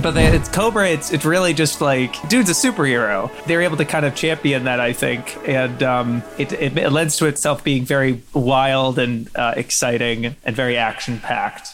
But it's Cobra. It's it's really just like dude's a superhero. They're able to kind of champion that, I think, and um, it, it, it lends to itself being very wild and uh, exciting and very action packed.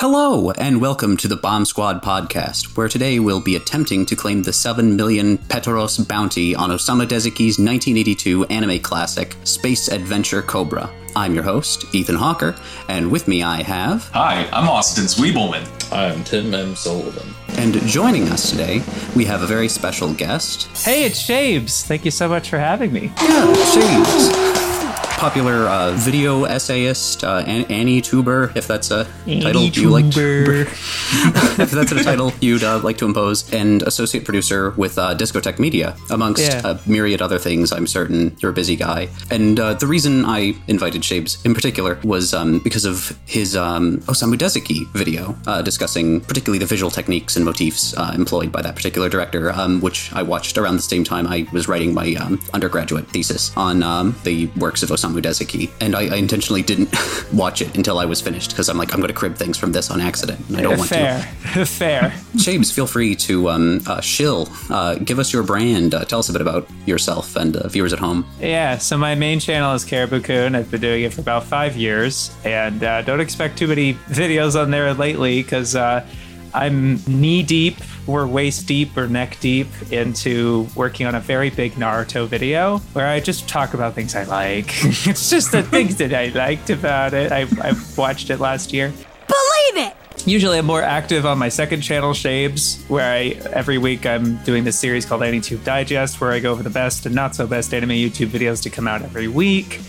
Hello, and welcome to the Bomb Squad podcast, where today we'll be attempting to claim the 7 million Petros bounty on Osamu Dezaki's 1982 anime classic, Space Adventure Cobra. I'm your host, Ethan Hawker, and with me I have. Hi, I'm Austin Zwiebelman. I'm Tim M. Sullivan. And joining us today, we have a very special guest. Hey, it's Shabes. Thank you so much for having me. Yeah, Shabes. Popular uh, video essayist, uh, an- Annie-tuber, if that's a title you like. If that's a title you'd uh, like to impose, and associate producer with uh, Discotek Media, amongst Yeah. a myriad other things. I'm certain you're a busy guy. And uh, the reason I invited Shabes in particular was um, because of his um, Osamu Dezaki video uh, discussing particularly the visual techniques and motifs uh, employed by that particular director, um, which I watched around the same time I was writing my um, undergraduate thesis on um, the works of Osamu Dezaki. And I, I intentionally didn't watch it until I was finished because I'm like, I'm going to crib things from this on accident. And I don't want to. Fair. Fair. James, feel free to um, uh, shill. Uh, give us your brand. Uh, tell us a bit about yourself and uh, viewers at home. Yeah, so my main channel is Caribou Coon. I've been doing it for about five years, and uh, don't expect too many videos on there lately because uh, I'm knee deep or waist deep or neck deep into working on a very big Naruto video where I just talk about things I like. it's just the things that I liked about it. I, I watched it last year. Believe it! Usually, I'm more active on my second channel, Shabes, where I every week I'm doing this series called AniTube Digest, where I go over the best and not so best anime YouTube videos to come out every week.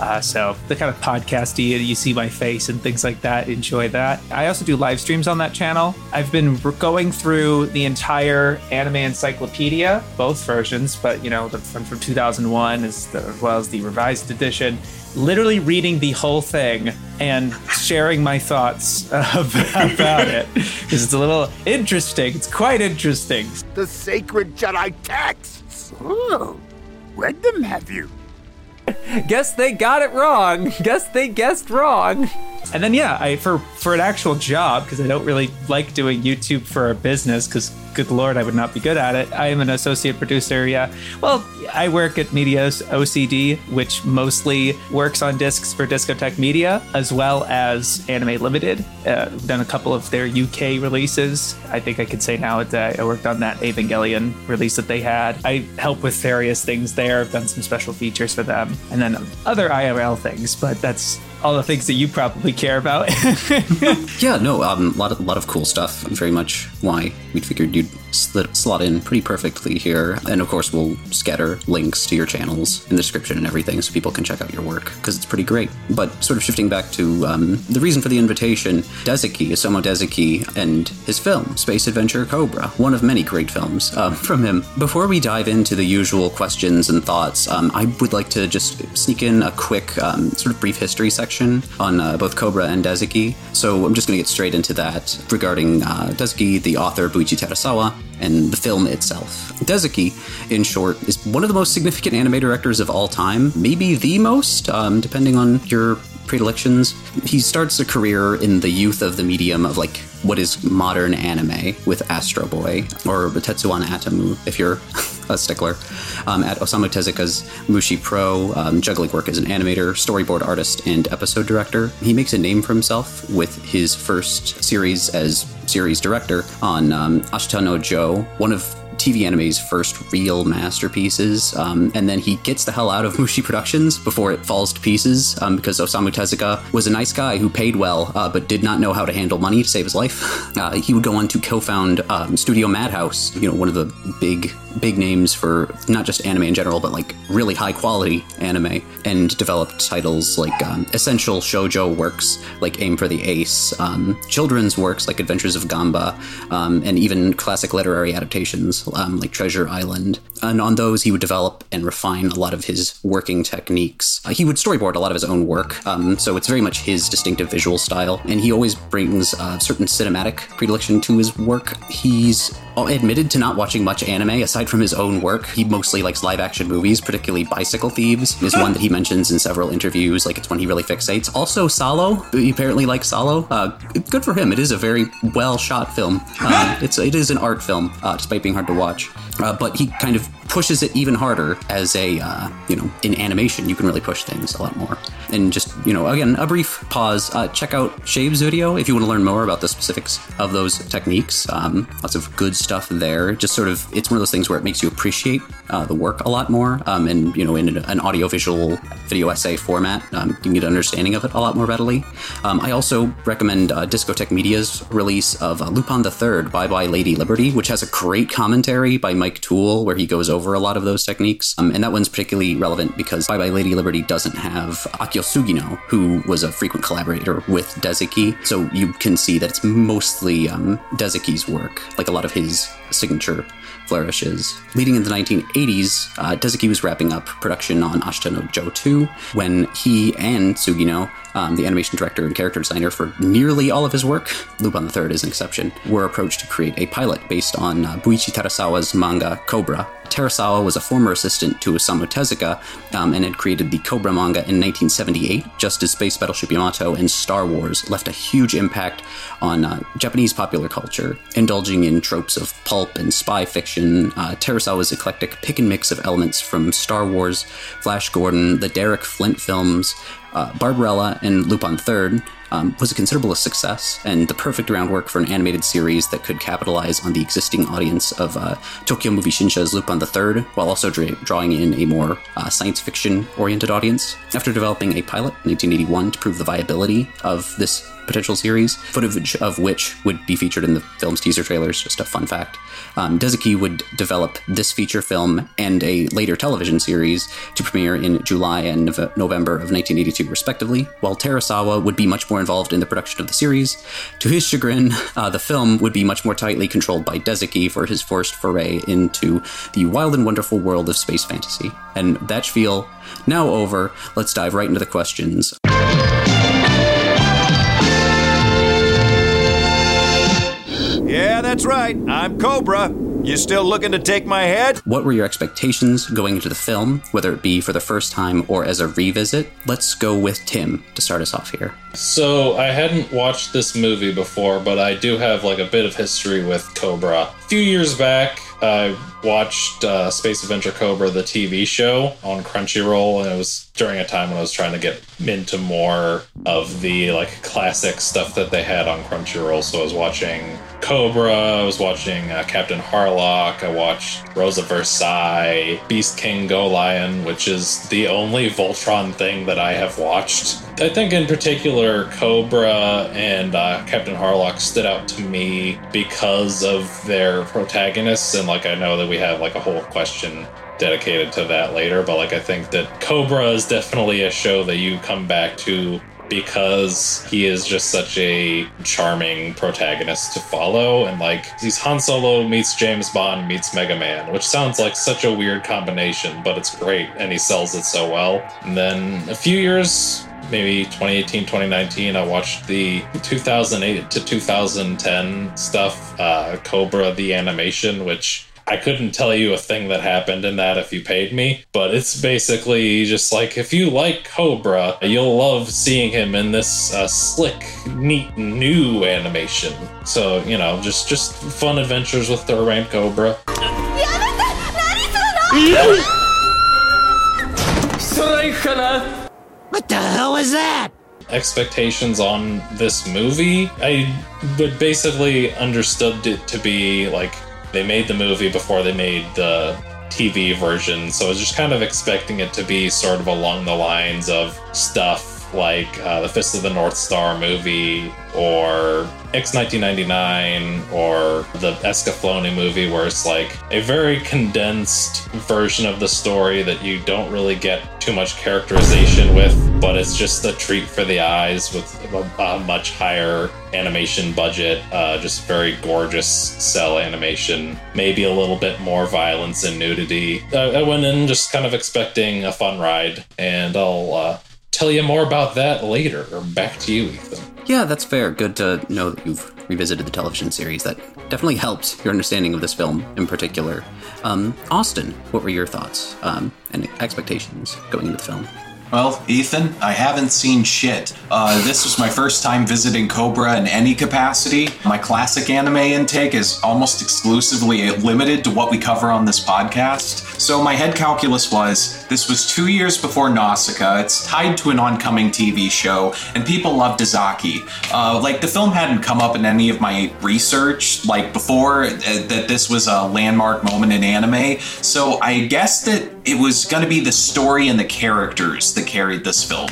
Uh, so the kind of podcasty, you see my face and things like that. Enjoy that. I also do live streams on that channel. I've been going through the entire anime encyclopedia, both versions, but you know the one from 2001 as, the, as well as the revised edition. Literally reading the whole thing and sharing my thoughts about, about it because it's a little interesting. It's quite interesting. the sacred Jedi texts. Oh, read them, have you? Guess they got it wrong. Guess they guessed wrong. And then yeah, I for for an actual job because I don't really like doing YouTube for a business because good lord, I would not be good at it. I am an associate producer. Yeah, well, I work at Media's OCD, which mostly works on discs for Discotek Media as well as Anime Limited. Uh, done a couple of their UK releases. I think I could say now that I worked on that Evangelion release that they had. I help with various things there. I've done some special features for them, and then other IRL things. But that's all the things that you probably care about. Yeah, no, um, a lot of, lot of cool stuff. Very much why we figured you'd slot in pretty perfectly here. And of course, we'll scatter links to your channels in the description and everything so people can check out your work because it's pretty great. But sort of shifting back to um, the reason for the invitation, Dezaki, Osamu Dezaki, and his film, Space Adventure Cobra, one of many great films um, from him. Before we dive into the usual questions and thoughts, um, I would like to just sneak in a quick um, sort of brief history section on uh, both Cobra and Dezaki. So I'm just going to get straight into that regarding uh, the author Buichi Terasawa, and the film itself. Dezaki, in short, is one of the most significant anime directors of all time, maybe the most, um, depending on your predilections. He starts a career in the youth of the medium of like what is modern anime with Astro Boy or Tetsuwan Atomu if you're a stickler. Um, at Osamu Tezuka's Mushi Pro, um, juggling work as an animator, storyboard artist, and episode director. He makes a name for himself with his first series as series director on um, Ashita no Joe, one of TV anime's first real masterpieces, um, and then he gets the hell out of Mushi Productions before it falls to pieces um, because Osamu Tezuka was a nice guy who paid well uh, but did not know how to handle money to save his life. Uh, he would go on to co-found um, Studio Madhouse, you know, one of the big big names for not just anime in general, but like really high quality anime, and developed titles like um, essential shojo works like Aim for the Ace, um, children's works like Adventures of Gamba, um, and even classic literary adaptations um, like Treasure Island. And on those, he would develop and refine a lot of his working techniques. Uh, he would storyboard a lot of his own work, um, so it's very much his distinctive visual style, and he always brings a certain cinematic predilection to his work. He's admitted to not watching much anime aside from his own work. He mostly likes live action movies, particularly Bicycle Thieves is one that he mentions in several interviews. Like it's one he really fixates. Also, Salo. He apparently likes Salo. Uh, good for him. It is a very well shot film. Uh, it's it is an art film, uh, despite being hard to watch. Uh, but he kind of pushes it even harder as a uh, you know in animation you can really push things a lot more and just you know again a brief pause uh, check out shave's video if you want to learn more about the specifics of those techniques um, lots of good stuff there just sort of it's one of those things where it makes you appreciate uh, the work a lot more um, and you know in an audiovisual video essay format um, you can get an understanding of it a lot more readily um, i also recommend uh, Discotek media's release of uh, lupin the third bye bye lady liberty which has a great commentary by mike toole where he goes over over a lot of those techniques. Um, and that one's particularly relevant because Bye Bye Lady Liberty doesn't have Akio Sugino, who was a frequent collaborator with Dezaki. So you can see that it's mostly um, Dezaki's work, like a lot of his signature flourishes. Leading in the 1980s, uh, was wrapping up production on Ashita no Joe 2 when he and Sugino, um, the animation director and character designer for nearly all of his work, Lupin III is an exception, were approached to create a pilot based on uh, Buichi Terasawa's manga Cobra, Terasawa was a former assistant to Osamu Tezuka um, and had created the Cobra manga in 1978, just as Space Battleship Yamato and Star Wars left a huge impact on uh, Japanese popular culture, indulging in tropes of pulp and spy fiction. Uh, Terasawa's eclectic pick and mix of elements from Star Wars, Flash Gordon, the Derek Flint films, uh, Barbarella, and Lupin III um, was a considerable success and the perfect groundwork for an animated series that could capitalize on the existing audience of uh, Tokyo Movie Shinsha's Lupin III, while also dra- drawing in a more uh, science fiction oriented audience. After developing a pilot in 1981 to prove the viability of this potential series, footage of which would be featured in the film's teaser trailers. Just a fun fact. Um, would develop this feature film and a later television series to premiere in July and November of 1982, respectively, while Terasawa would be much more involved in the production of the series. To his chagrin, uh, the film would be much more tightly controlled by Dezaki for his first foray into the wild and wonderful world of space fantasy. And that spiel now over, let's dive right into the questions. Yeah, that's right. I'm Cobra. You still looking to take my head? What were your expectations going into the film, whether it be for the first time or as a revisit? Let's go with Tim to start us off here. So, I hadn't watched this movie before, but I do have like a bit of history with Cobra. A few years back, I watched uh, Space Adventure Cobra, the TV show on Crunchyroll, and it was during a time when I was trying to get into more of the like classic stuff that they had on Crunchyroll. So I was watching Cobra, I was watching uh, Captain Harlock, I watched Rosa Versailles, Beast King Go Lion, which is the only Voltron thing that I have watched. I think in particular, Cobra and uh, Captain Harlock stood out to me because of their protagonists, and like I know that we have like a whole question dedicated to that later, but like I think that Cobra is definitely a show that you come back to because he is just such a charming protagonist to follow and like he's Han Solo meets James Bond meets Mega Man, which sounds like such a weird combination, but it's great and he sells it so well. And then a few years maybe 2018 2019 i watched the 2008 to 2010 stuff uh, cobra the animation which I couldn't tell you a thing that happened in that if you paid me, but it's basically just like if you like Cobra, you'll love seeing him in this uh, slick, neat, new animation. So you know, just just fun adventures with the Rain Cobra. What the hell is that? Expectations on this movie, I would basically understood it to be like they made the movie before they made the TV version, so I was just kind of expecting it to be sort of along the lines of stuff like uh, the Fist of the North Star movie or X 1999 or the Escaflowne movie, where it's like a very condensed version of the story that you don't really get too much characterization with, but it's just a treat for the eyes with a, a much higher animation budget, uh, just very gorgeous cell animation, maybe a little bit more violence and nudity. I, I went in just kind of expecting a fun ride, and I'll uh, tell you more about that later. Or back to you, Ethan. Yeah, that's fair. Good to know that you've revisited the television series. That definitely helped your understanding of this film in particular. Um, Austin, what were your thoughts um, and expectations going into the film? Well, Ethan, I haven't seen shit. Uh, this was my first time visiting Cobra in any capacity. My classic anime intake is almost exclusively limited to what we cover on this podcast. So my head calculus was this was two years before Nausicaa. It's tied to an oncoming TV show, and people love Dezaki. Uh, like the film hadn't come up in any of my research like before uh, that this was a landmark moment in anime. So I guessed that it was going to be the story and the characters that carried this film.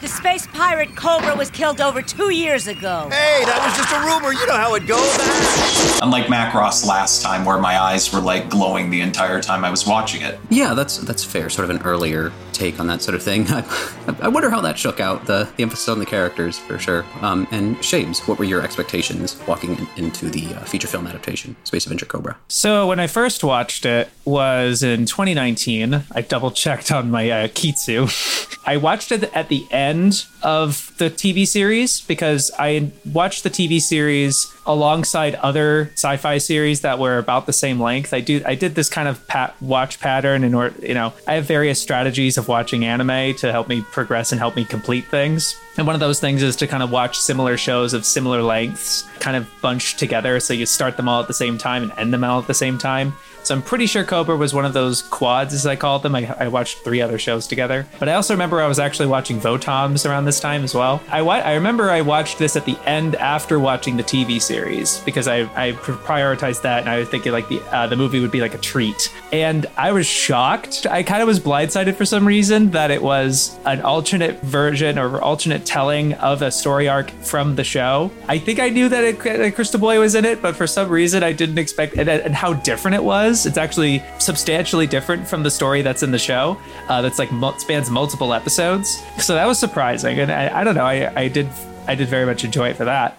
The space pirate Cobra was killed over two years ago. Hey, that was just a rumor. You know how it goes. Unlike Macross last time, where my eyes were like glowing the entire time I was watching it. Yeah, that's that's fair. Sort of an earlier take on that sort of thing. I, I wonder how that shook out the, the emphasis on the characters for sure. Um, and Shabes, what were your expectations walking in, into the uh, feature film adaptation, Space Adventure Cobra? So when I first watched it was in 2019. I double checked on my uh, Kitsu. I watched it at the end of the TV series because I watched the TV series alongside other sci-fi series that were about the same length. I do I did this kind of pat, watch pattern in order, you know, I have various strategies of watching anime to help me progress and help me complete things. And one of those things is to kind of watch similar shows of similar lengths, kind of bunched together so you start them all at the same time and end them all at the same time. So I'm pretty sure Cobra was one of those quads, as I called them. I, I watched three other shows together. But I also remember I was actually watching Votoms around this time as well. I, I remember I watched this at the end after watching the TV series because I, I prioritized that and I was thinking like the uh, the movie would be like a treat. And I was shocked. I kind of was blindsided for some reason that it was an alternate version or alternate telling of a story arc from the show. I think I knew that, it, Crystal Boy was in it, but for some reason I didn't expect and how different it was. It's actually substantially different from the story that's in the show. Uh, that's like spans multiple episodes. So that was surprising, and I, I don't know. I, I did I did very much enjoy it for that.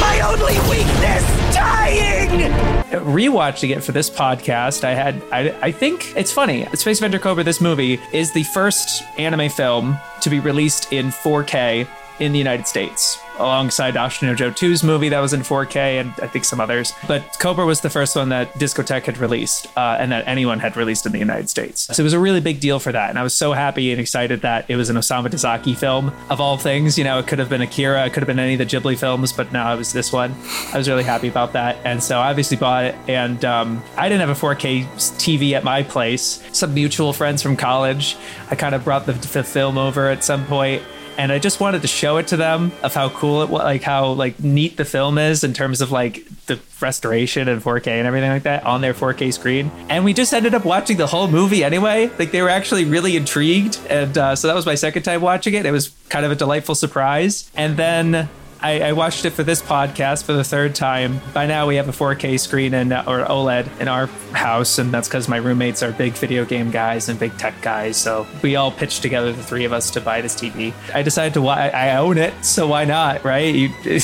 My only weakness, dying! rewatching it for this podcast, I had I, I think it's funny. Space Adventure Cobra, this movie is the first anime film to be released in 4K in the United States, alongside Ashino Joe 2's movie that was in 4K and I think some others. But Cobra was the first one that Discotek had released uh, and that anyone had released in the United States. So it was a really big deal for that. And I was so happy and excited that it was an Osamu Dezaki film. Of all things, you know, it could have been Akira, it could have been any of the Ghibli films, but now it was this one. I was really happy about that. And so I obviously bought it. And um, I didn't have a 4K TV at my place. Some mutual friends from college, I kind of brought the, the film over at some point and I just wanted to show it to them of how cool it was, like how like neat the film is in terms of like the restoration and 4K and everything like that on their 4K screen. And we just ended up watching the whole movie anyway. Like they were actually really intrigued, and uh, so that was my second time watching it. It was kind of a delightful surprise. And then I, I, watched it for this podcast for the third time. By now, we have a 4K screen and uh, or OLED in our house, and that's because my roommates are big video game guys and big tech guys. So we all pitched together, the three of us, to buy this TV. I decided to. Why I own it, so why not, right? You,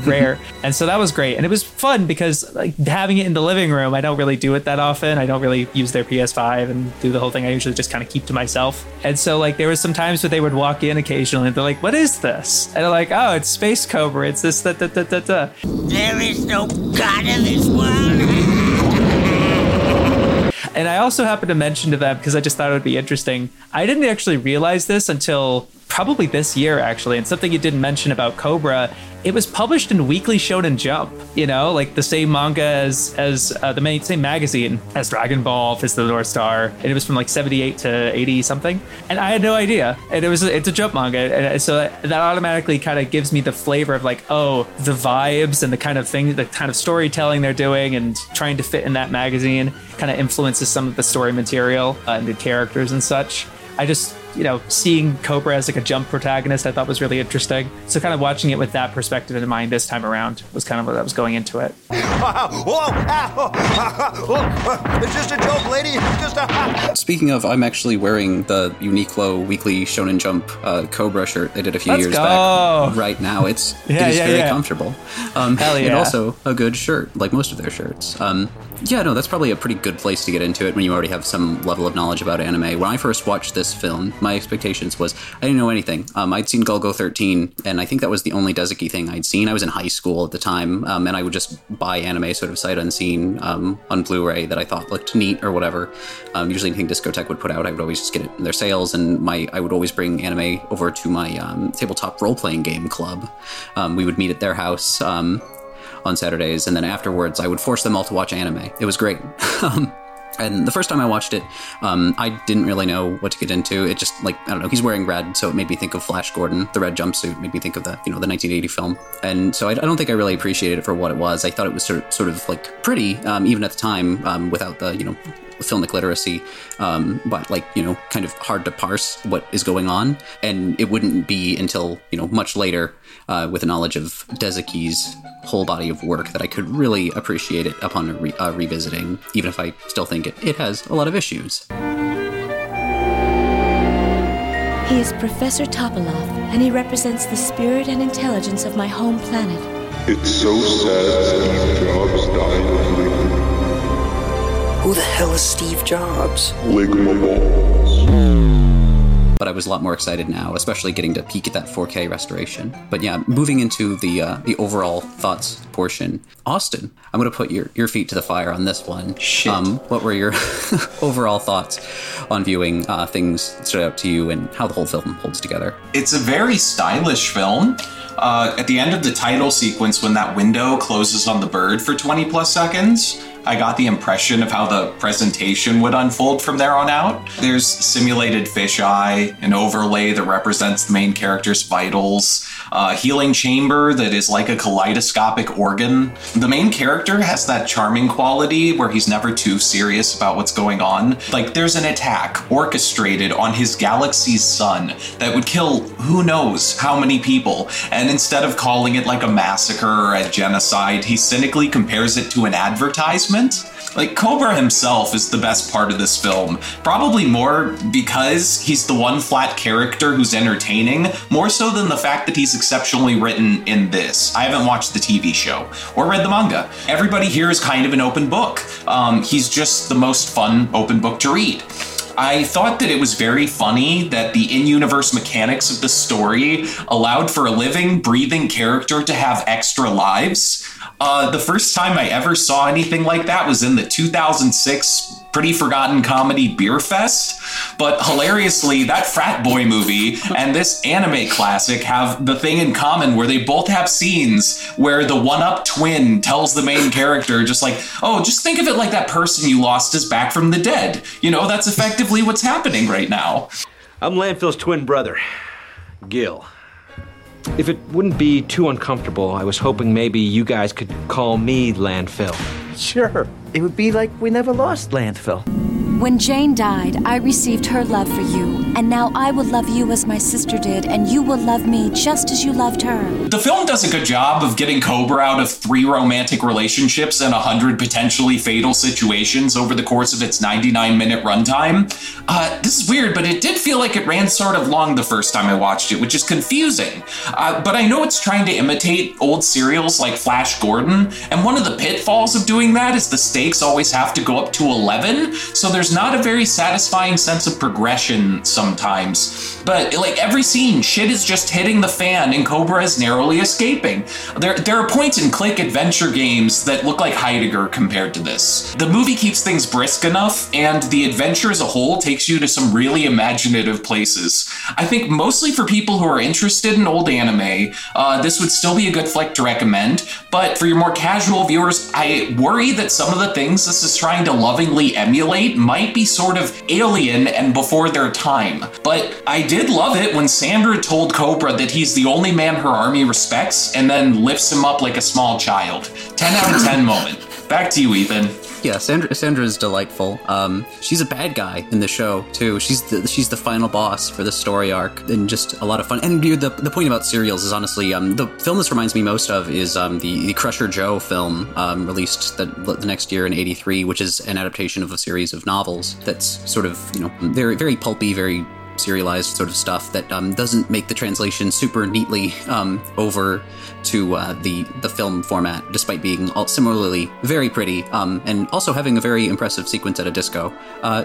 rare, and so that was great, and it was fun because like having it in the living room. I don't really do it that often. I don't really use their PS5 and do the whole thing. I usually just kind of keep to myself. And so like there was some times where they would walk in occasionally, and they're like, "What is this?" And they're like, "Oh, it's Space." Cobra. It's this da da. There is no God in this world. And I also happened to mention to them because I just thought it would be interesting. I didn't actually realize this until probably this year, actually. And something you didn't mention about Cobra it was published in Weekly Shonen Jump. You know, like the same manga as as uh, the main, same magazine as Dragon Ball, Fist of the North Star, and it was from like seventy eight to eighty something. And I had no idea. And it was it's a Jump manga, and so that automatically kind of gives me the flavor of like, oh, the vibes and the kind of thing, the kind of storytelling they're doing, and trying to fit in that magazine kind of influences some of the story material uh, and the characters and such. I just, you know, seeing Cobra as like a jump protagonist, I thought was really interesting. So kind of watching it with that perspective in mind this time around was kind of what I was going into it. It's just a joke, lady. It's just a. Speaking of, I'm actually wearing the Uniqlo Weekly Shonen Jump uh, Cobra shirt they did a few Let's years go. back. Right now, it's Yeah, it is yeah, very yeah. comfortable. Um, Hell And also a good shirt, like most of their shirts. Um, yeah, no, that's probably a pretty good place to get into it when you already have some level of knowledge about anime. When I first watched this film, my expectations was I didn't know anything. Um, I'd seen Golgo 13, and I think that was the only Dezaki thing I'd seen. I was in high school at the time, um, and I would just buy anime sort of sight unseen um, on Blu-ray that I thought looked neat or whatever. Um, usually anything Discotek would put out, I would always just get it in their sales, and my I would always bring anime over to my um, tabletop role-playing game club. Um, we would meet at their house. On Saturdays, and then afterwards, I would force them all to watch anime. It was great. Um, and the first time I watched it, um, I didn't really know what to get into. It just like I don't know. He's wearing red, so it made me think of Flash Gordon. The red jumpsuit made me think of the you know the 1980 film. And so I, I don't think I really appreciated it for what it was. I thought it was sort of, sort of like pretty, um, even at the time, um, without the you know filmic literacy, um, but like you know, kind of hard to parse what is going on. And it wouldn't be until you know much later, uh, with a knowledge of Dezaki's whole body of work, that I could really appreciate it upon a re- uh, revisiting. Even if I still think it, it has a lot of issues. He is Professor Topolov, and he represents the spirit and intelligence of my home planet. It's so sad Steve Jobs died of ligma, Who the hell is Steve Jobs? ligma balls. But I was a lot more excited now, especially getting to peek at that 4K restoration. But yeah, moving into the uh, the overall thoughts portion, Austin, I'm going to put your, your feet to the fire on this one. Shit. Um, what were your overall thoughts on viewing uh, things that stood out to you and how the whole film holds together? It's a very stylish film. Uh, at the end of the title sequence, when that window closes on the bird for 20 plus seconds, I got the impression of how the presentation would unfold from there on out. There's simulated fisheye, an overlay that represents the main character's vitals, a healing chamber that is like a kaleidoscopic organ. The main character has that charming quality where he's never too serious about what's going on. Like, there's an attack orchestrated on his galaxy's sun that would kill who knows how many people. And instead of calling it like a massacre or a genocide, he cynically compares it to an advertisement. Like, Cobra himself is the best part of this film. Probably more because he's the one flat character who's entertaining, more so than the fact that he's exceptionally written in this. I haven't watched the TV show or read the manga. Everybody here is kind of an open book. Um, he's just the most fun open book to read. I thought that it was very funny that the in universe mechanics of the story allowed for a living, breathing character to have extra lives. Uh, the first time I ever saw anything like that was in the 2006 pretty forgotten comedy Beer Fest. But hilariously, that frat boy movie and this anime classic have the thing in common where they both have scenes where the one up twin tells the main character, just like, oh, just think of it like that person you lost is back from the dead. You know, that's effectively what's happening right now. I'm Landfill's twin brother, Gil. If it wouldn't be too uncomfortable, I was hoping maybe you guys could call me Landfill. Sure. It would be like we never lost landfill. When Jane died, I received her love for you, and now I will love you as my sister did, and you will love me just as you loved her. The film does a good job of getting Cobra out of three romantic relationships and a hundred potentially fatal situations over the course of its 99 minute runtime. Uh, this is weird, but it did feel like it ran sort of long the first time I watched it, which is confusing. Uh, but I know it's trying to imitate old serials like Flash Gordon, and one of the pitfalls of doing that is the stakes always have to go up to 11, so there's not a very satisfying sense of progression sometimes sometimes. But like every scene, shit is just hitting the fan and Cobra is narrowly escaping. There, there are points in Click adventure games that look like Heidegger compared to this. The movie keeps things brisk enough, and the adventure as a whole takes you to some really imaginative places. I think mostly for people who are interested in old anime, uh, this would still be a good flick to recommend. But for your more casual viewers, I worry that some of the things this is trying to lovingly emulate might be sort of alien and before their time. But I did love it when Sandra told Cobra that he's the only man her army respects and then lifts him up like a small child. 10 out of 10 moment. Back to you, Ethan. Yeah, Sandra is delightful. Um, she's a bad guy in the show too. She's the she's the final boss for the story arc, and just a lot of fun. And the the point about serials is honestly, um, the film this reminds me most of is um, the, the Crusher Joe film um, released the, the next year in '83, which is an adaptation of a series of novels that's sort of you know very very pulpy, very serialized sort of stuff that um, doesn't make the translation super neatly um, over to uh, the the film format, despite being all similarly very pretty um, and also having a very impressive sequence at a disco. Uh,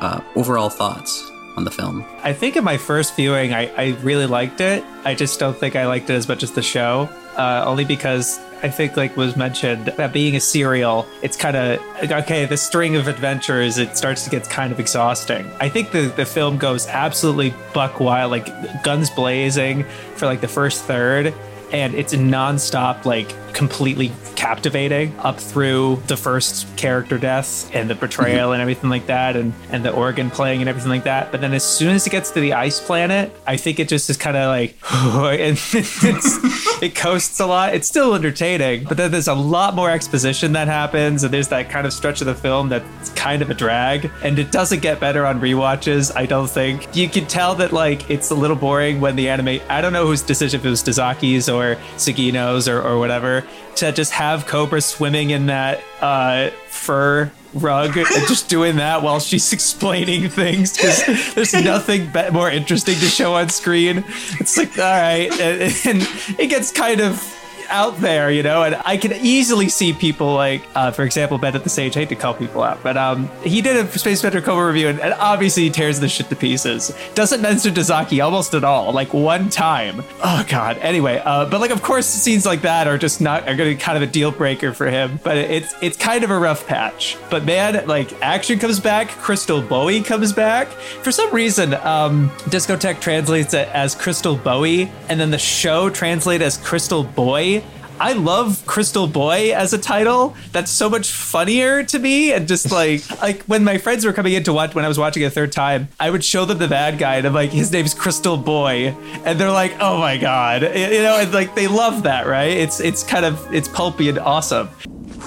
uh, overall thoughts on the film? I think in my first viewing, I, I really liked it. I just don't think I liked it as much as the show, uh, only because I think, like was mentioned, that being a serial, it's kind of okay. The string of adventures, it starts to get kind of exhausting. I think the the film goes absolutely buck wild, like guns blazing for like the first third, and it's nonstop, like completely captivating up through the first character death and the mhm. betrayal and everything like that, and and the organ playing and everything like that. But then as soon as it gets to the ice planet, I think it just is kind of like, and it's, it coasts a lot. It's still entertaining, but then there's a lot more exposition that happens, and there's that kind of stretch of the film that's kind of a drag, and it doesn't get better on rewatches. I don't think you can tell that like it's a little boring when the anime. I don't know whose decision if it was Dezaki's or Sugino's or, or whatever to just have Cobra swimming in that uh, fur rug and just doing that while she's explaining things because there's nothing be- more interesting to show on screen. It's like, all right. And, and it gets kind of out there, you know, and I can easily see people like, uh, for example, Bennett the Sage. I hate to call people out, but um, he did a Space Adventure Cobra review, and, and obviously he tears the shit to pieces. Doesn't mention Dezaki almost at all, like one time. Oh god. Anyway, uh, but like of course scenes like that are just not are going to be kind of a deal breaker for him. But it's it's kind of a rough patch. But man, like action comes back, Crystal Bowie comes back. For some reason, um, Discotek translates it as Crystal Bowie, and then the show translates as Crystal Boy. I love Crystal Boy as a title. That's so much funnier to me. And just like like when my friends were coming in to watch when I was watching it a third time, I would show them the bad guy and I'm like, his name's Crystal Boy. And they're like, oh my God. You know, and like they love that, right? It's it's kind of it's pulpy and awesome.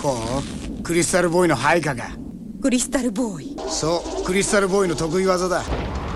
ほうクリスタルボーイの配下がクリスタルボーイそうクリスタルボーイの得意技だ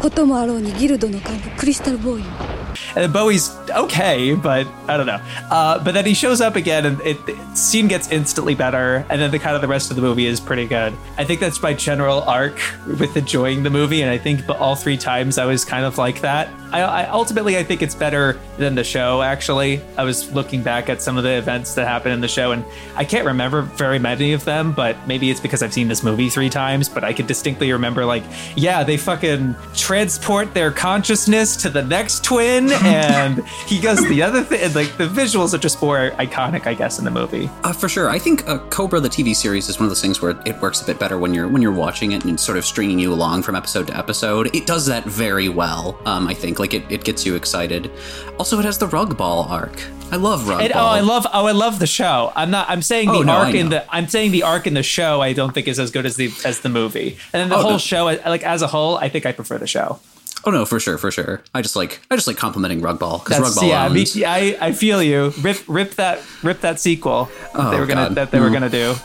こともあろうにギルドの幹部クリスタルボーイ And then Bowie's okay, but I don't know. Uh, but then he shows up again, and it, the scene gets instantly better. And then the kind of the rest of the movie is pretty good. I think that's my general arc with enjoying the movie, and I think but all three times I was kind of like that. I, I ultimately I think it's better than the show. Actually, I was looking back at some of the events that happened in the show, and I can't remember very many of them. But maybe it's because I've seen this movie three times. But I could distinctly remember, like, yeah, they fucking transport their consciousness to the next twin, and he goes the other thing. Like the visuals are just more iconic, I guess, in the movie. Uh, for sure, I think uh, Cobra the TV series is one of those things where it works a bit better when you're when you're watching it and sort of stringing you along from episode to episode. It does that very well. Um, I think like it, it gets you excited. Also, it has the rug ball arc. I love rug And, oh. I love oh, I love the show. I'm not. I'm saying the Oh, no, arc in the. I'm saying the arc in the show. I don't think is as good as the as the movie. And then the Oh, whole no. show, like as a whole, I think I prefer the show. Oh no, for sure, for sure. I just like I just like complimenting rug ball because rug That's yeah. Me. I I feel you. Rip rip that rip that sequel that Oh, they were gonna God. that they were Mm. gonna do.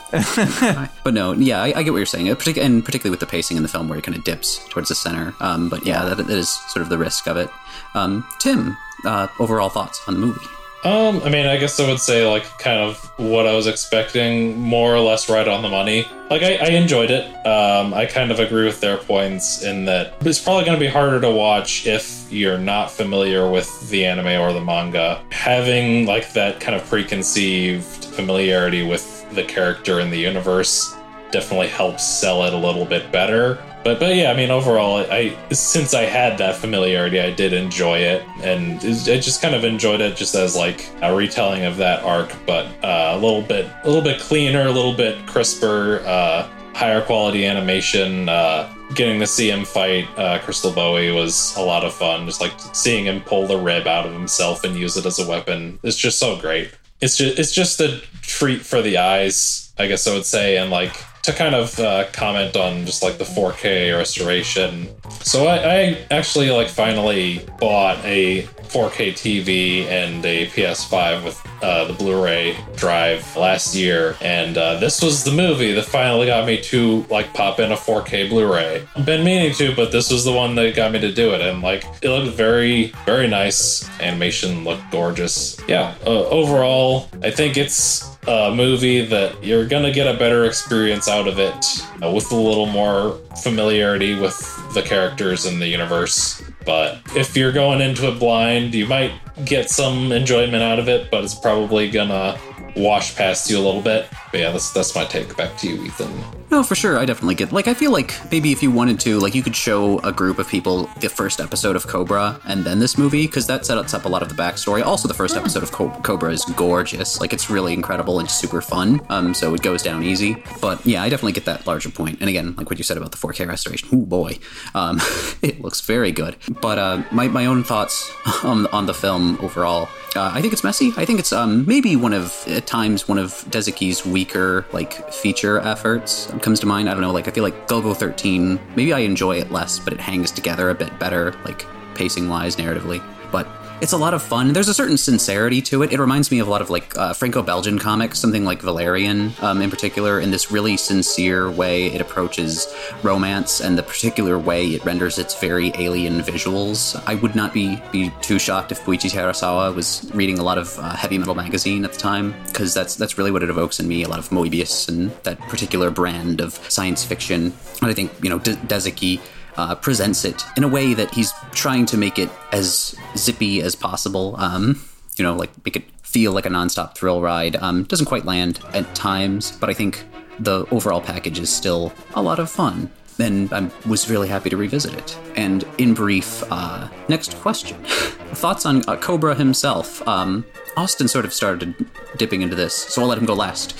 But no, yeah, I, I get what you're saying, and particularly with the pacing in the film where it kind of dips towards the center. Um, but yeah, that, that is sort of the risk of it. Um, Tim, uh, overall thoughts on the movie? Um, I mean, I guess I would say like kind of what I was expecting, more or less right on the money. Like I, I enjoyed it. Um, I kind of agree with their points in that it's probably going to be harder to watch if you're not familiar with the anime or the manga. Having like that kind of preconceived familiarity with the character and the universe definitely helps sell it a little bit better. But but yeah, I mean overall, I since I had that familiarity, I did enjoy it, and I just kind of enjoyed it just as like a retelling of that arc, but uh, a little bit a little bit cleaner, a little bit crisper, uh, higher quality animation. Uh, getting to see him fight uh, Crystal Bowie was a lot of fun. Just like seeing him pull the rib out of himself and use it as a weapon. It's just so great. It's just it's just a treat for the eyes, I guess I would say, and like to kind of uh, comment on just like the 4K restoration. So I, I actually like finally bought a 4K TV and a PS5 with uh, the Blu-ray drive last year, and uh, this was the movie that finally got me to like pop in a 4K Blu-ray. Been meaning to, but this was the one that got me to do it, and like it looked very, very nice. Animation looked gorgeous. Yeah, uh, overall, I think it's a movie that you're gonna get a better experience out of it uh, with a little more familiarity with the characters in the universe. But if you're going into it blind, you might get some enjoyment out of it, but it's probably gonna wash past you a little bit. But yeah, that's that's my take. Back to you, Ethan. No, for sure. I definitely get. Like, I feel like maybe if you wanted to, like, you could show a group of people the first episode of Cobra and then this movie, because that sets up a lot of the backstory. Also, the first episode of Co- Cobra is gorgeous. Like, it's really incredible and super fun. Um, so it goes down easy. But yeah, I definitely get that larger point. And again, like what you said about the 4K restoration. Oh boy, um, it looks very good. But uh, my my own thoughts on on the film overall. Uh, I think it's messy. I think it's um, maybe one of at times one of Dezaki's weaker like feature efforts comes to mind. I don't know. Like I feel like Golgo 13. Maybe I enjoy it less, but it hangs together a bit better, like pacing wise, narratively. But it's a lot of fun. There's a certain sincerity to it. It reminds me of a lot of like uh, Franco-Belgian comics, something like Valerian um, in particular. In this really sincere way, it approaches romance and the particular way it renders its very alien visuals. I would not be be too shocked if Buichi Terasawa was reading a lot of uh, heavy metal magazine at the time, because that's that's really what it evokes in me. A lot of Moebius and that particular brand of science fiction. And I think you know De- Dezaki uh, presents it in a way that he's trying to make it as zippy as possible. Um, you know, like make it feel like a nonstop thrill ride. Um, doesn't quite land at times, but I think the overall package is still a lot of fun. And I was really happy to revisit it. And in brief, uh, next question. Thoughts on uh, Cobra himself? Um, Austin sort of started dipping into this, so I'll let him go last.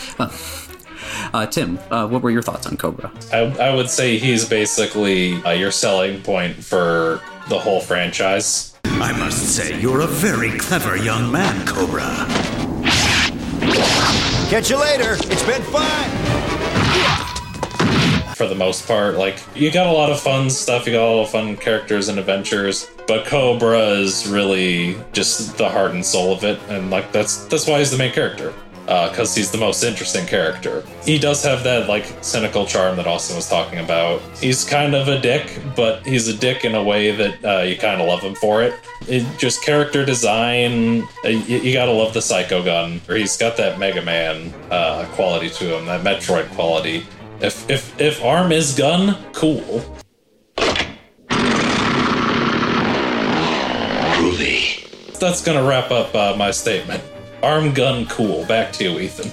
Uh, Tim, uh, what were your thoughts on Cobra? I, I would say he's basically uh, your selling point for the whole franchise. I must say, you're a very clever young man, Cobra. Catch you later. It's been fun. For the most part, like you got a lot of fun stuff, you got a lot of fun characters and adventures, but Cobra is really just the heart and soul of it, and like that's that's why he's the main character because uh, he's the most interesting character. He does have that like cynical charm that Austin was talking about. He's kind of a dick, but he's a dick in a way that uh, you kind of love him for it. it just character design, uh, you, you, gotta love the Psycho Gun, or he's got that Mega Man uh, quality to him, that Metroid quality. If if if arm is gun, cool. Groovy. That's gonna wrap up uh, my statement arm gun cool. Back to you, Ethan.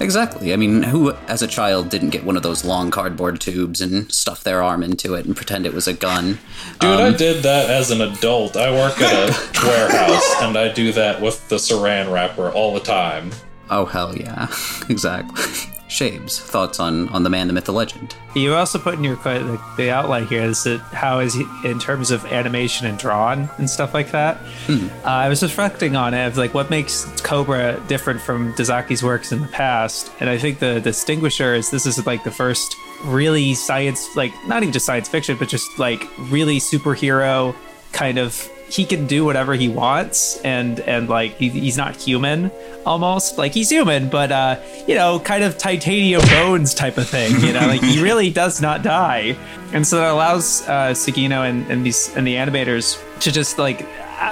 Exactly. I mean, who as a child didn't get one of those long cardboard tubes and stuff their arm into it and pretend it was a gun? Dude, um, I did that as an adult. I work at a warehouse and I do that with the saran wrapper all the time. Oh, hell yeah. exactly. Shabes, thoughts on on the man, the myth, the legend. You also put in your the, the outline here is that how is he in terms of animation and drawn and stuff like that. Hmm. Uh, I was reflecting on it, of like what makes Cobra different from Dezaki's works in the past, and I think the distinguisher is this is like the first really science, like not even just science fiction, but just like really superhero kind of he can do whatever he wants and and like he, he's not human almost. Like he's human but uh you know kind of titanium bones type of thing you know? Like he really does not die. And so that allows uh Sugino and, and these and the animators to just like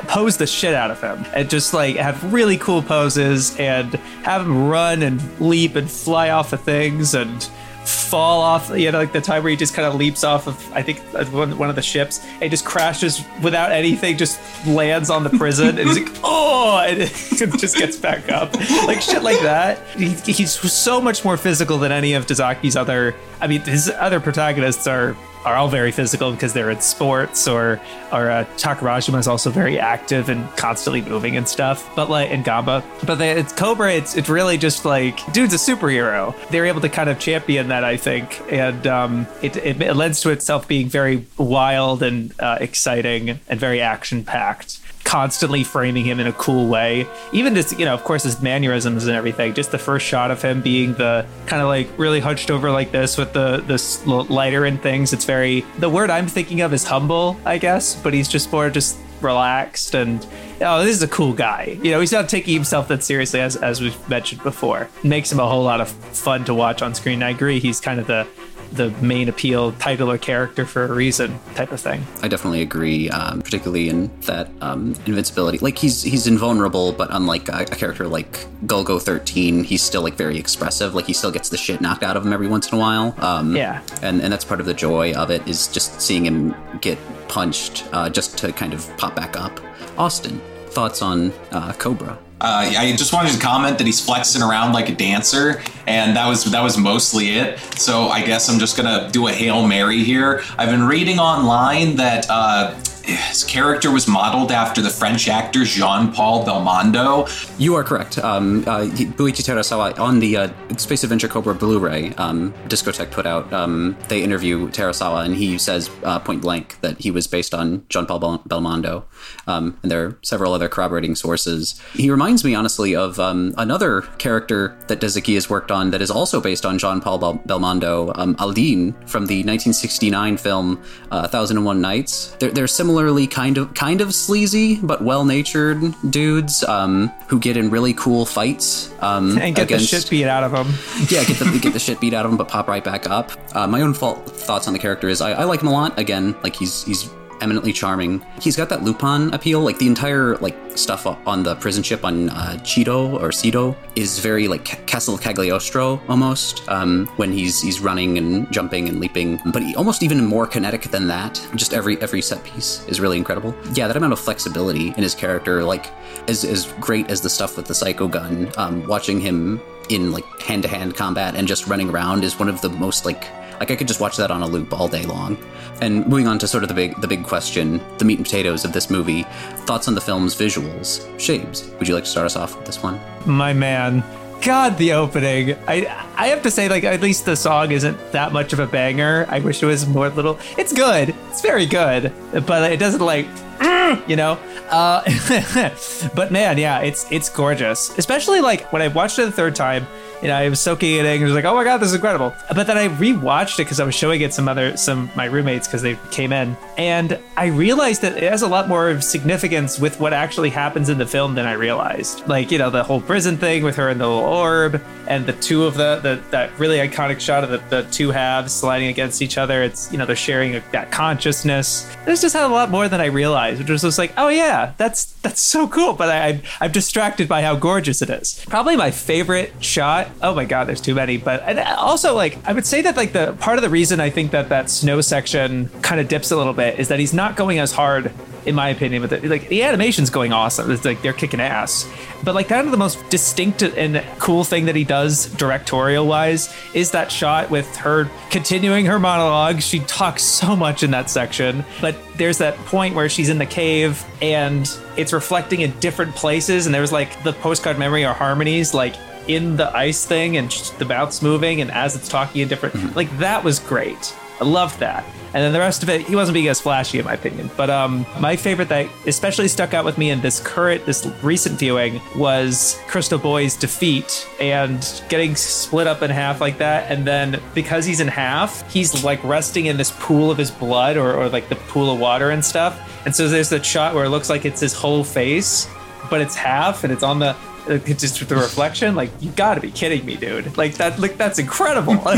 pose the shit out of him and just like have really cool poses and have him run and leap and fly off of things and fall off, you know, like the time where he just kind of leaps off of, I think, uh, one, of the ships and just crashes without anything, just lands on the prison and he's like, oh, and it just gets back up. Like shit like that. He, he's so much more physical than any of Dezaki's other, I mean, his other protagonists are are all very physical because they're in sports, or or uh, Takarajima is also very active and constantly moving and stuff. But like in Gamba, but it's Cobra. It's it's really just like dude's a superhero. They're able to kind of champion that, I think, and um, it, it it lends to itself being very wild and uh, exciting and very action packed constantly framing him in a cool way. Even just, you know, of course, his mannerisms and everything. Just the first shot of him being the kind of like really hunched over like this with the this lighter and things. It's very the word I'm thinking of is humble, I guess, but he's just more just relaxed and oh this is a cool guy you know he's not taking himself that seriously as as we've mentioned before makes him a whole lot of fun to watch on screen i agree he's kind of the the main appeal title or character for a reason type of thing. I definitely agree, um, particularly in that um, invincibility. Like he's he's invulnerable, but unlike a, a character like Golgo 13, he's still like very expressive. Like he still gets the shit knocked out of him every once in a while. Um, yeah, and and that's part of the joy of it is just seeing him get punched uh, just to kind of pop back up. Austin, thoughts on uh, Cobra? Uh, I just wanted to comment that he's flexing around like a dancer, and that was that was mostly it. So I guess I'm just gonna do a hail mary here. I've been reading online that uh, his character was modeled after the French actor Jean Paul Belmondo. You are correct. Um, uh, Buichi Terasawa on the uh, Space Adventure Cobra Blu-ray, um, Discotek put out. Um, they interview Terasawa, and he says uh, point blank that he was based on Jean Paul Bel- Belmondo. Um, and there are several other corroborating sources. He reminds me, honestly, of um, another character that Dezaki has worked on that is also based on Jean Paul Bel- Belmondo, um, Aldine from the 1969 film uh, Thousand and One Nights. They're, they're similar similarly kind of kind of sleazy but well-natured dudes um, who get in really cool fights um, and get against, the shit beat out of them. yeah, get the get the shit beat out of them, but pop right back up. Uh, my own fault, thoughts on the character is I, I like him a lot. Again, like he's he's eminently charming. He's got that Lupin appeal. Like the entire like stuff on the prison ship on uh, Cheeto or Cedo is very like Castle Cagliostro almost. Um, when he's he's running and jumping and leaping, but he, almost even more kinetic than that. Just every every set piece is really incredible. Yeah, that amount of flexibility in his character, like as as great as the stuff with the psycho gun. Um, watching him in like hand to hand combat and just running around is one of the most like like I could just watch that on a loop all day long. And moving on to sort of the big the big question, the meat and potatoes of this movie, thoughts on the film's visuals. Shabes, would you like to start us off with this one? My man. God, the opening. I I have to say, like, at least the song isn't that much of a banger. I wish it was more little. It's good. It's very good, but it doesn't like, you know. Uh, but man, yeah, it's it's gorgeous. Especially like when I watched it the third time you know, I was soaking it in. It was like, oh my god, this is incredible. But then I rewatched it because I was showing it some other some my roommates because they came in, and I realized that it has a lot more significance with what actually happens in the film than I realized. Like you know, the whole prison thing with her and the little orb, and the two of the, the that really iconic shot of the, the two halves sliding against each other. It's you know they're sharing a, that consciousness. This just had a lot more than I realized, which was just like, oh yeah, that's that's so cool. But I, I'm, I'm distracted by how gorgeous it is. Probably my favorite shot oh my god, there's too many. But and also, like, I would say that like the part of the reason I think that that snow section kind of dips a little bit is that he's not going as hard, in my opinion. But like the animation's going awesome. It's like they're kicking ass. But like kind of the most distinct and cool thing that he does directorial wise is that shot with her continuing her monologue. She talks so much in that section, but there's that point where she's in the cave and it's reflecting in different places and there's like the postcard memory or harmonies like in the ice thing and the mouth's moving and as it's talking in different mm-hmm. like that was great. I loved that. And then the rest of it he wasn't being as flashy in my opinion. But um my favorite that especially stuck out with me in this current this recent viewing was crystal boy's defeat and getting split up in half like that. And then because he's in half he's like resting in this pool of his blood or, or like the pool of water and stuff. And so there's that shot where it looks like it's his whole face but it's half and it's on the Uh, just with the reflection like you got to be kidding me dude. Like that like that's incredible.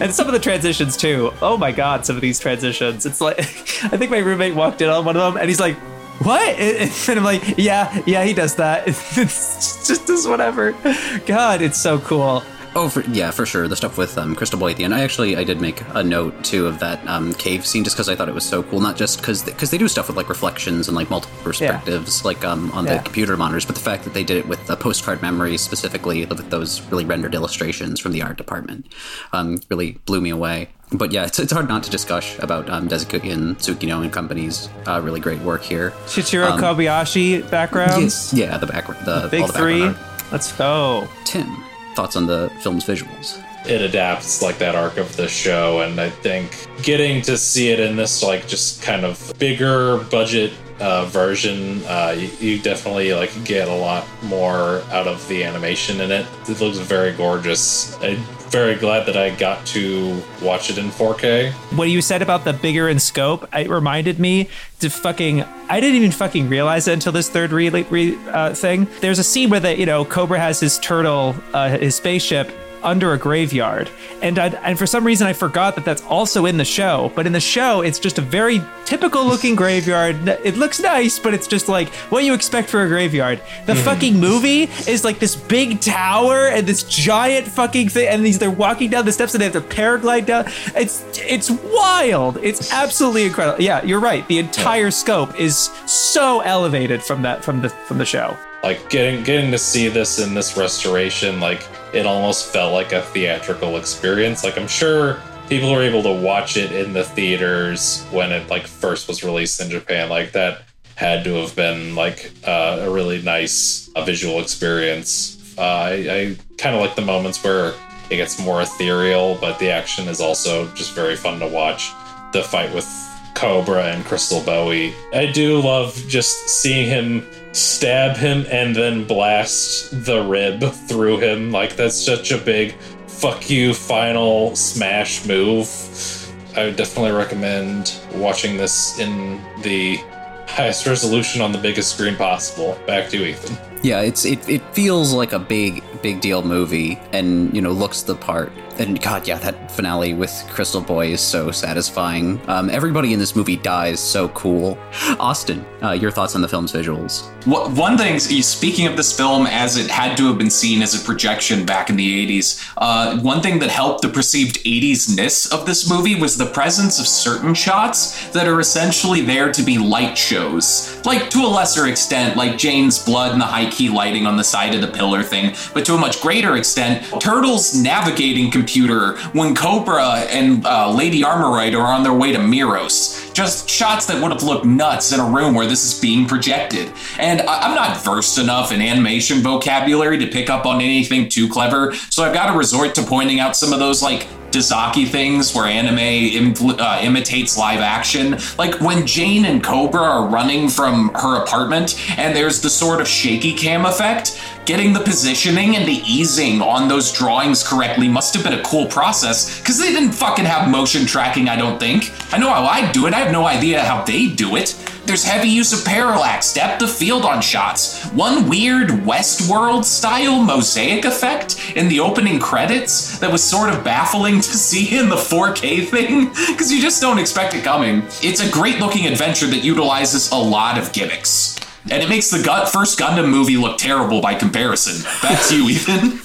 And some of the transitions too. Oh my god some of these transitions. It's like i think my roommate walked in on one of them and he's like what? And i'm like yeah yeah he does that. It's just just whatever. God it's so cool Oh, for, yeah, for sure. The stuff with um, Crystal Boy at the end. I actually I did make a note too of that um, cave scene just because I thought it was so cool. Not just because because they do stuff with like reflections and like multiple perspectives, like um, on Yeah. the computer monitors, but the fact that they did it with the postcard memories specifically with those really rendered illustrations from the art department um, really blew me away. But yeah, it's, it's hard not to gush about um, Dezaki and Sugino and company's uh, really great work here. Shichiro Um, Kobayashi backgrounds. Yeah, the background, the Big all the three. Let's go. Tim, thoughts on the film's visuals? It adapts like that arc of the show and i think getting to see it in this like just kind of bigger budget uh, version uh, you, you definitely like get a lot more out of the animation in it it looks very gorgeous i'm very glad that i got to watch it in 4k What you said about the bigger in scope, it reminded me to fucking. I didn't even fucking realize it until this third re, re uh, thing. There's a scene where the you know Cobra has his turtle, uh, his spaceship under a graveyard, and I, and for some reason I forgot that that's also in the show. But in the show, it's just a very typical looking graveyard. It looks nice, but it's just like what you expect for a graveyard. The mhm. fucking movie is like this big tower and this giant fucking thing, and these they're walking down the steps and they have to paraglide down. It's it's wild. It's absolutely incredible. Yeah, you're right. The entire scope is so elevated from that from the from the show. like getting getting to see this in this restoration like it almost felt like a theatrical experience. Like i'm sure people were able to watch it in the theaters when it like first was released in japan. Like that had to have been like uh, a really nice uh, visual experience. Uh, i, I kind of like the moments where it gets more ethereal but the action is also just very fun to watch. The fight with Cobra and Crystal Boy. I do love just seeing him stab him and then blast the rib through him. Like, that's such a big fuck you final smash move. I would definitely recommend watching this in the highest resolution on the biggest screen possible. Back to Ethan. Yeah, it's it, it feels like a big big deal movie, and you know looks the part. And God, yeah, that finale with Crystal Boy is so satisfying. Um, everybody in this movie dies so cool. Austin, uh, your thoughts on the film's visuals? Wha- One thing, speaking of this film as it had to have been seen as a projection back in the 80s, uh, one thing that helped the perceived 80s ness of this movie was the presence of certain shots that are essentially there to be light shows. Like, to a lesser extent, like Jane's blood and the high key lighting on the side of the pillar thing, but to a much greater extent, Turtle's navigating computer when Cobra and uh, Lady Armaroid are on their way to Miros. Just shots that would have looked nuts in a room where this is being projected. And I- I'm not versed enough in animation vocabulary to pick up on anything too clever, so I've got to resort to pointing out some of those like Dezaki things where anime impl- uh, imitates live action. Like when Jane and Cobra are running from her apartment and there's the sort of shaky cam effect. Getting the positioning and the easing on those drawings correctly must have been a cool process because they didn't fucking have motion tracking, I don't think. I know how I do it, I have no idea how they do it. There's heavy use of parallax, depth of field on shots, one weird Westworld style mosaic effect in the opening credits that was sort of baffling to see in the 4K thing because you just don't expect it coming. It's a great looking adventure that utilizes a lot of gimmicks. And it makes the gut first Gundam movie look terrible by comparison. Back to you, Ethan.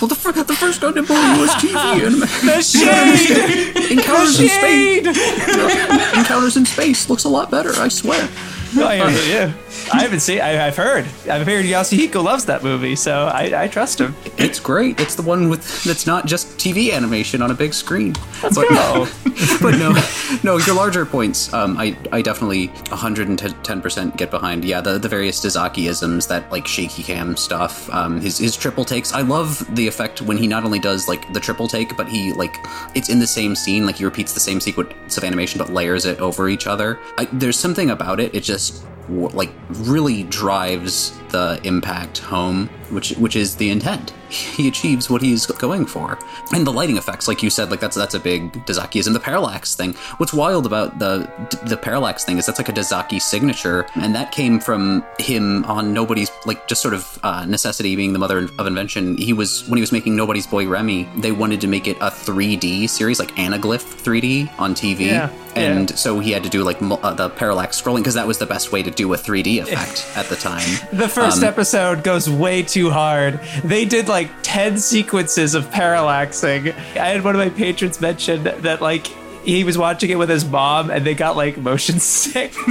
Well, the, fir- the first Gundam movie was TV anime. The shade! Encounters The in space. shade! Encounters in space looks a lot better. I swear. Yeah, yeah. I haven't seen. I, I've heard. I've heard Yasuhiko loves that movie, so I, I trust him. It's great. It's the one with that's not just TV animation on a big screen. Let's but, go. but no, no, your larger points, um, I, I definitely 110% get behind. Yeah, the, the various Dezaki-isms, that like shaky cam stuff, um, his, his triple takes. I love the effect when he not only does like the triple take, but he like, it's in the same scene, like he repeats the same sequence of animation, but layers it over each other. I, there's something about it, it just よし。Like really drives the impact home, which which is the intent. He achieves what he's going for, and the lighting effects, like you said, like that's that's a big Dezakiism. The parallax thing. What's wild about the the parallax thing is that's like a Dezaki signature, and that came from him on Nobody's like just sort of uh, necessity being the mother of invention. He was when he was making Nobody's Boy Remy, they wanted to make it a 3D series, like Anaglyph 3D on TV. Yeah, and yeah. so he had to do like uh, the parallax scrolling because that was the best way to do a 3D effect at the time. The first Um, episode goes way too hard. They did like like 10 sequences of parallaxing. I had one of my patrons mention that like he was watching it with his mom and they got like motion sick.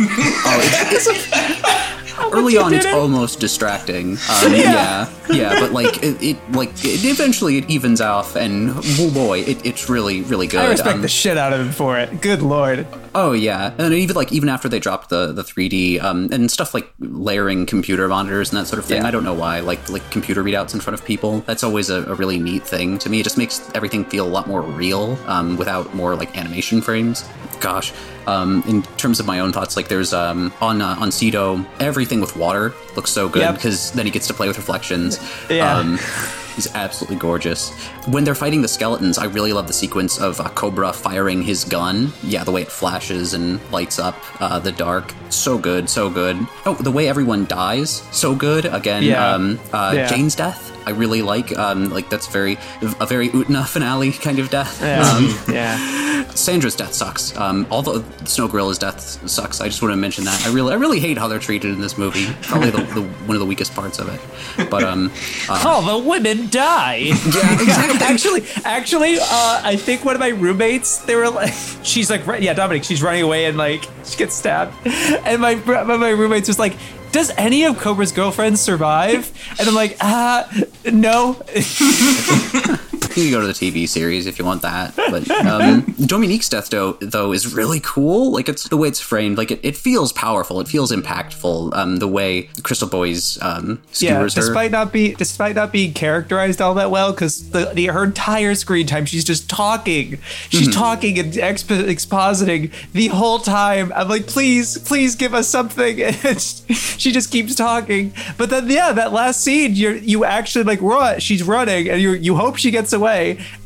Early on, it's it? almost distracting. Um, Yeah. yeah. yeah, but like it, it like it, eventually it evens off, and oh boy, it, it's really really good. I respect Um, the shit out of him for it. Good lord. Oh yeah, and even like even after they dropped the the 3D um, and stuff like layering computer monitors and that sort of thing. I don't know why, like like computer readouts in front of people. That's always a, a really neat thing to me. It just makes everything feel a lot more real um, without more like animation frames. Gosh, um, in terms of my own thoughts, like there's um, on uh, on Cedo, everything with water looks so good Yep. because then he gets to play with reflections. Yeah. Um, He's absolutely gorgeous. When they're fighting the skeletons, I really love the sequence of uh, Cobra firing his gun. Yeah, the way it flashes and lights up uh, the dark. So good, so good. Oh, the way everyone dies, so good. Again, Yeah. um, uh, Yeah. Jane's death, I really like. Um, like that's very a very Utena finale kind of death. Yeah. Um, yeah. Sandra's death sucks. Um, although Snow Gorilla's death sucks, I just want to mention that. I really, I really hate how they're treated in this movie. Probably the, the, one of the weakest parts of it. But um, uh, All the women die. Yeah, exactly. actually, actually, uh, I think one of my roommates, they were like, she's like, yeah, Dominic, she's running away and like she gets stabbed, and my one my roommates was like. Does any of Cobra's girlfriends survive? And I'm like, ah, no. You can go to the TV series if you want that. But um, Dominique's death, though, though, is really cool. Like it's the way it's framed. Like it, it feels powerful. It feels impactful. Um, the way Crystal Boys um, yeah, skewers her. despite not be despite not being characterized all that well, because the, the her entire screen time she's just talking, she's Mhm. talking and expo- expositing the whole time. I'm like, please, please give us something. And she just keeps talking. But then, yeah, that last scene, you you actually like run. She's running, and you you hope she gets away.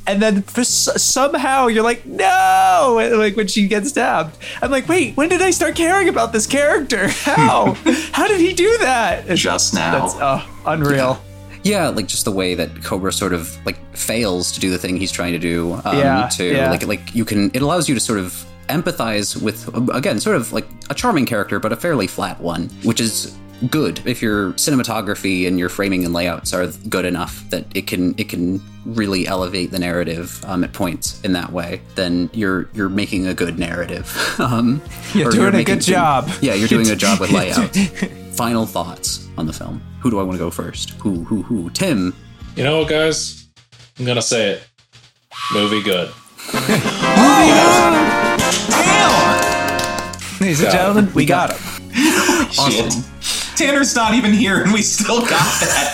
And then for s- somehow you're like, no! And, Like when she gets stabbed, I'm like, wait, when did I start caring about this character? How? How did he do that? Just now. That's oh, unreal. Yeah, like just the way that Cobra sort of like fails to do the thing he's trying to do. Um, Yeah, to yeah. like like you can it allows you to sort of empathize with again sort of like a charming character but a fairly flat one, which is good if your cinematography and your framing and layouts are good enough that it can it can really elevate the narrative um, at points in that way then you're you're making a good narrative um, You're or doing a making- good job. yeah you're doing a job with layout final thoughts on the film who do i want to go first who who who tim You know what, guys? I'm gonna say it. Movie good. Ladies and gentlemen, him. we got him. Shit. Tanner's not even here, and we still got that.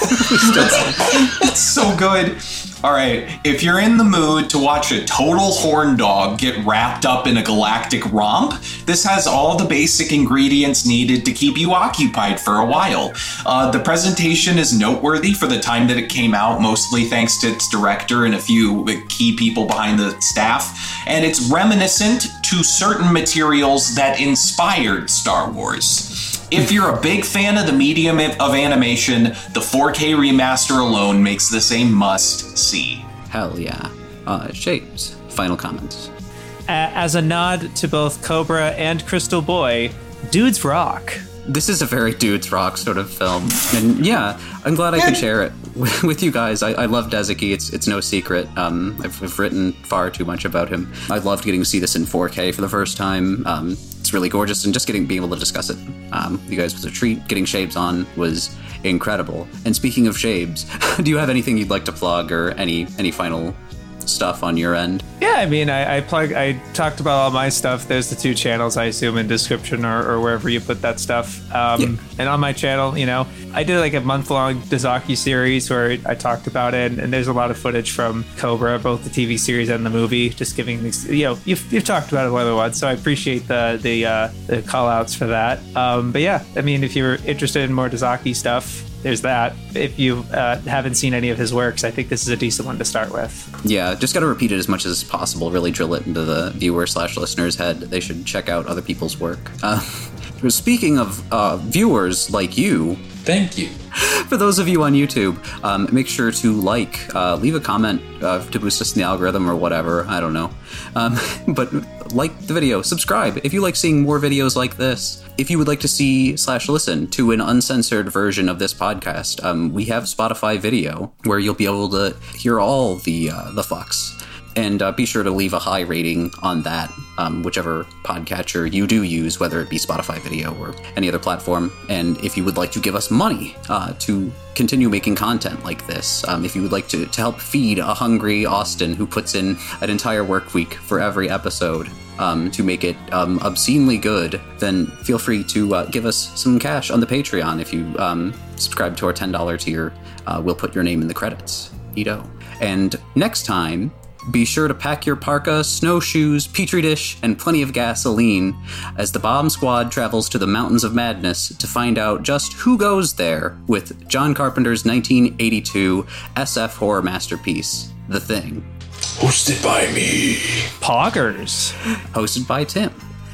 That's so good. All right, if you're in the mood to watch a total horn dog get wrapped up in a galactic romp, this has all the basic ingredients needed to keep you occupied for a while. Uh, the presentation is noteworthy for the time that it came out, mostly thanks to its director and a few key people behind the staff, and it's reminiscent to certain materials that inspired Star Wars. If you're a big fan of the medium of animation, the 4K remaster alone makes this a must see. hell yeah. Uh Shabes final comments. As a nod to both Cobra and Crystal Boy, dudes rock. this is a very dudes rock sort of film. And yeah i'm glad i could share it with you guys. I, I love Dezaki. it's it's no secret. Um I've, I've written far too much about him. I loved getting to see this in 4k for the first time. Um it's really gorgeous and just getting being able to discuss it um you guys was a treat. Getting Shabes on was incredible. And speaking of Shabes do you have anything you'd like to plug or any any final stuff on your end Yeah, I mean, I, I plug. I talked about all my stuff. There's the two channels, I assume, in description or, or wherever you put that stuff. Um, And on my channel, you know, I did like a month long Dezaki series where I talked about it, and there's a lot of footage from Cobra, both the TV series and the movie, just giving these. You know, you've, you've talked about it more than once, so I appreciate the the uh, the call outs for that. Um, but yeah, I mean, if you're interested in more Dezaki stuff. There's that. If you uh, haven't seen any of his works, I think this is a decent one to start with. Yeah, just got to repeat it as much as possible. Really drill it into the viewer slash listener's head. They should check out other people's work. Uh, speaking of uh, viewers like you, Thank you. For those of you on YouTube, um, make sure to like, uh, leave a comment uh, to boost us in the algorithm or whatever. I don't know. Um, but like the video, subscribe if you like seeing more videos like this. If you would like to see slash listen to an uncensored version of this podcast, um, we have Spotify video where you'll be able to hear all the uh, the fucks and uh, be sure to leave a high rating on that, um, whichever podcatcher you do use, whether it be Spotify Video or any other platform. And if you would like to give us money uh, to continue making content like this, um, if you would like to, to help feed a hungry Austin who puts in an entire work week for every episode. Um, to make it um, obscenely good, then feel free to uh, give us some cash on the Patreon. If you um, subscribe to our $10 tier, uh, we'll put your name in the credits. Neato. And next time, be sure to pack your parka, snowshoes, petri dish, and plenty of gasoline as the bomb squad travels to the Mountains of Madness to find out just who goes there with John Carpenter's 1982 SF horror masterpiece, The Thing. Hosted by me. Poggers. Hosted by Tim.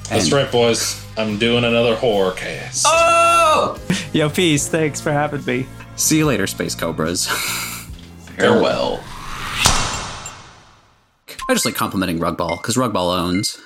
That's right, boys. I'm doing another horror cast. Oh! Yo, peace. Thanks for having me. See you later, Space Cobras. Farewell. I just like complimenting Rugball because Rugball owns.